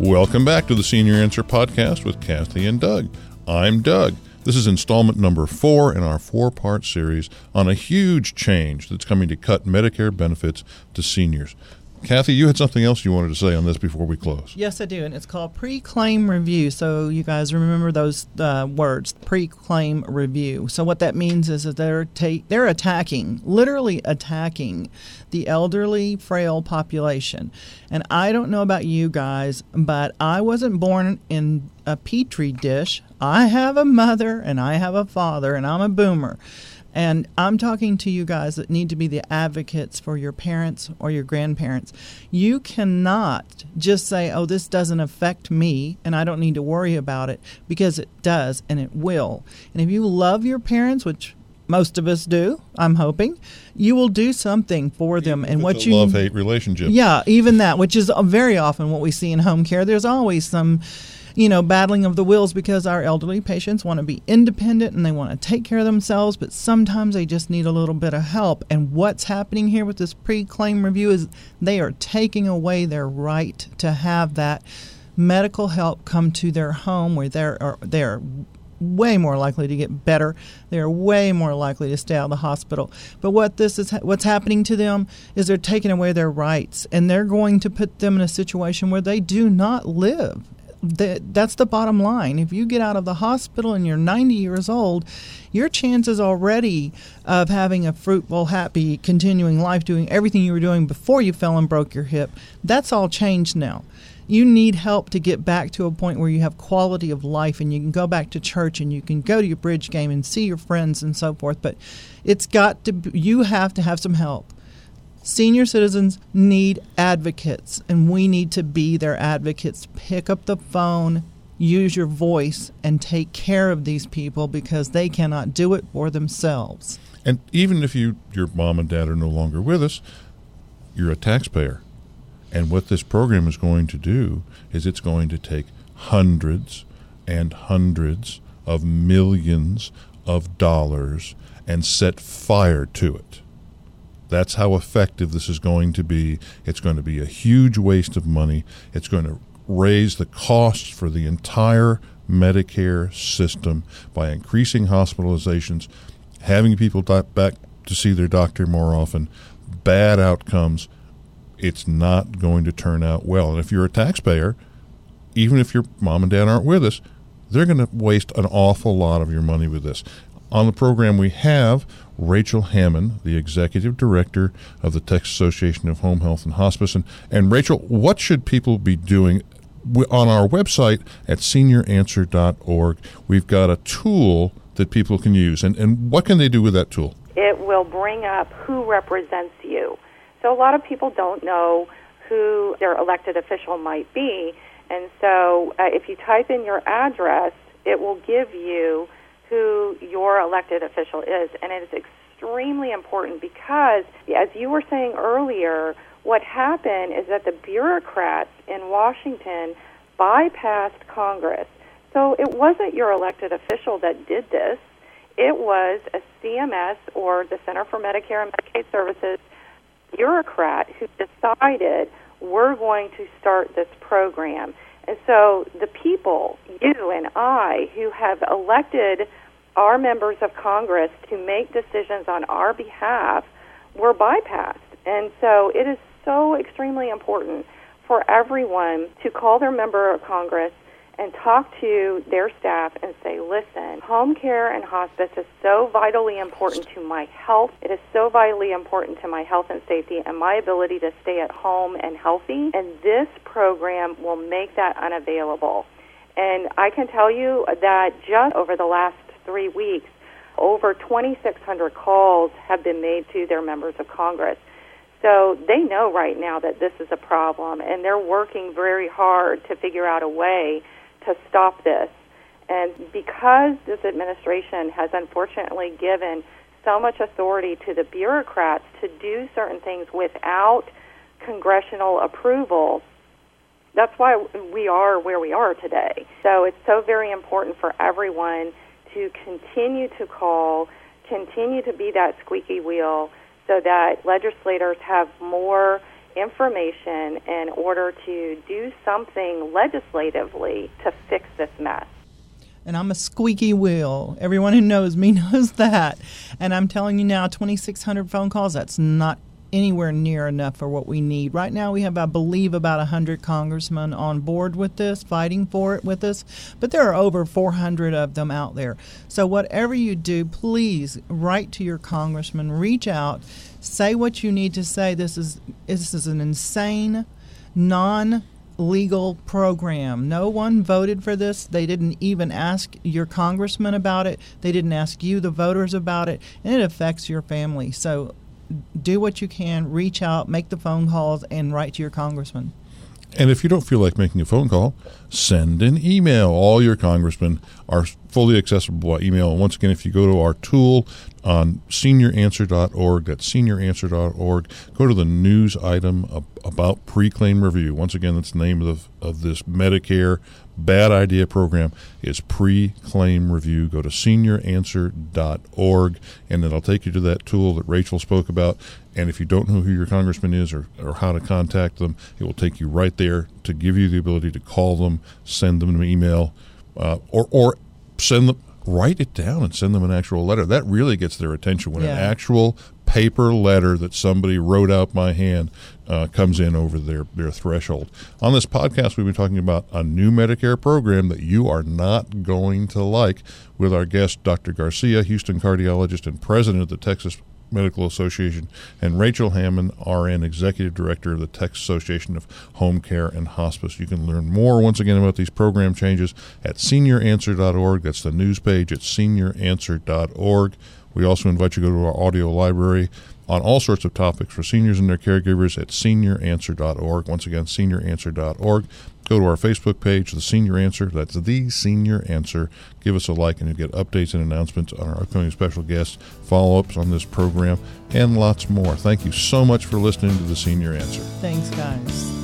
Welcome back to the Senior Answer Podcast with Kathy and Doug. I'm Doug. This is installment number four in our four part series on a huge change that's coming to cut Medicare benefits to seniors. Kathy, you had something else you wanted to say on this before we close. Yes, I do, and it's called pre-claim review. So you guys remember those uh, words, pre-claim review. So what that means is that they're ta- they're attacking, literally attacking, the elderly, frail population. And I don't know about you guys, but I wasn't born in a petri dish. I have a mother and I have a father, and I'm a boomer. And I'm talking to you guys that need to be the advocates for your parents or your grandparents. You cannot just say, oh, this doesn't affect me and I don't need to worry about it because it does and it will. And if you love your parents, which most of us do, I'm hoping, you will do something for them. Even and what you love hate relationship. yeah, even that, which is very often what we see in home care. There's always some, you know, battling of the wills because our elderly patients want to be independent and they want to take care of themselves, but sometimes they just need a little bit of help. And what's happening here with this pre claim review is they are taking away their right to have that medical help come to their home where they're, they're way more likely to get better. They're way more likely to stay out of the hospital. But what this is, what's happening to them is they're taking away their rights, and they're going to put them in a situation where they do not live. That that's the bottom line. If you get out of the hospital and you're 90 years old, your chances already of having a fruitful, happy, continuing life, doing everything you were doing before you fell and broke your hip, that's all changed now you need help to get back to a point where you have quality of life and you can go back to church and you can go to your bridge game and see your friends and so forth but it's got to you have to have some help senior citizens need advocates and we need to be their advocates pick up the phone use your voice and take care of these people because they cannot do it for themselves And even if you your mom and dad are no longer with us, you're a taxpayer. And what this program is going to do is it's going to take hundreds and hundreds of millions of dollars and set fire to it. That's how effective this is going to be. It's going to be a huge waste of money. It's going to raise the costs for the entire Medicare system by increasing hospitalizations, having people back to see their doctor more often, bad outcomes. It's not going to turn out well. And if you're a taxpayer, even if your mom and dad aren't with us, they're going to waste an awful lot of your money with this. On the program, we have Rachel Hammond, the executive director of the Texas Association of Home Health and Hospice. And, and Rachel, what should people be doing? On our website at senioranswer.org, we've got a tool that people can use. And, and what can they do with that tool? it will bring up who represents you. So a lot of people don't know who their elected official might be, and so uh, if you type in your address, it will give you who your elected official is, and it is extremely important because, as you were saying earlier, what happened is that the bureaucrats in Washington bypassed Congress. So it wasn't your elected official that did this it was a CMS or the Center for Medicare and Medicaid Services bureaucrat who decided we're going to start this program. And so the people, you and I, who have elected our members of Congress to make decisions on our behalf, were bypassed. And so it is so extremely important for everyone to call their member of Congress and talk to their staff and say, listen, home care and hospice is so vitally important to my health. It is so vitally important to my health and safety and my ability to stay at home and healthy. And this program will make that unavailable. And I can tell you that just over the last three weeks, over 2,600 calls have been made to their members of Congress. So they know right now that this is a problem, and they're working very hard to figure out a way to stop this. And because this administration has unfortunately given so much authority to the bureaucrats to do certain things without congressional approval, that's why we are where we are today. So it's so very important for everyone to continue to call, continue to be that squeaky wheel so that legislators have more information in order to do something legislatively to fix this mess. And I'm a squeaky wheel. Everyone who knows me knows that. And I'm telling you now, 2,600 phone calls, that's not anywhere near enough for what we need. Right now, we have, I believe, about 100 congressmen on board with this, fighting for it with us, but there are over 400 of them out there. So, whatever you do, please write to your congressman, reach out, say what you need to say. This is, this is an insane, non legal program. No one voted for this. They didn't even ask your congressman about it. They didn't ask you, the voters, about it. And it affects your family. So do what you can, reach out, make the phone calls, and write to your congressman. And if you don't feel like making a phone call, send an email. All your congressmen are fully accessible by email. And once again, if you go to our tool on senioranswer.org, that's senioranswer.org, go to the news item about pre-claim review. Once again, that's the name of, of this Medicare bad idea program is pre-claim review. Go to senioranswer.org, and it'll take you to that tool that Rachel spoke about. And if you don't know who your congressman is or, or how to contact them, it will take you right there to give you the ability to call them, send them an email, uh, or or send them write it down and send them an actual letter. That really gets their attention when yeah. an actual paper letter that somebody wrote out by hand uh, comes in over their, their threshold. On this podcast, we've been talking about a new Medicare program that you are not going to like with our guest, Dr. Garcia, Houston cardiologist and president of the Texas Medical Association, and Rachel Hammond, RN, Executive Director of the Texas Association of Home Care and Hospice. You can learn more once again about these program changes at senioranswer.org. That's the news page at senioranswer.org. We also invite you to go to our audio library on all sorts of topics for seniors and their caregivers at senioranswer.org. Once again, senioranswer.org. Go to our Facebook page, The Senior Answer. That's The Senior Answer. Give us a like, and you'll get updates and announcements on our upcoming special guests, follow ups on this program, and lots more. Thank you so much for listening to The Senior Answer. Thanks, guys.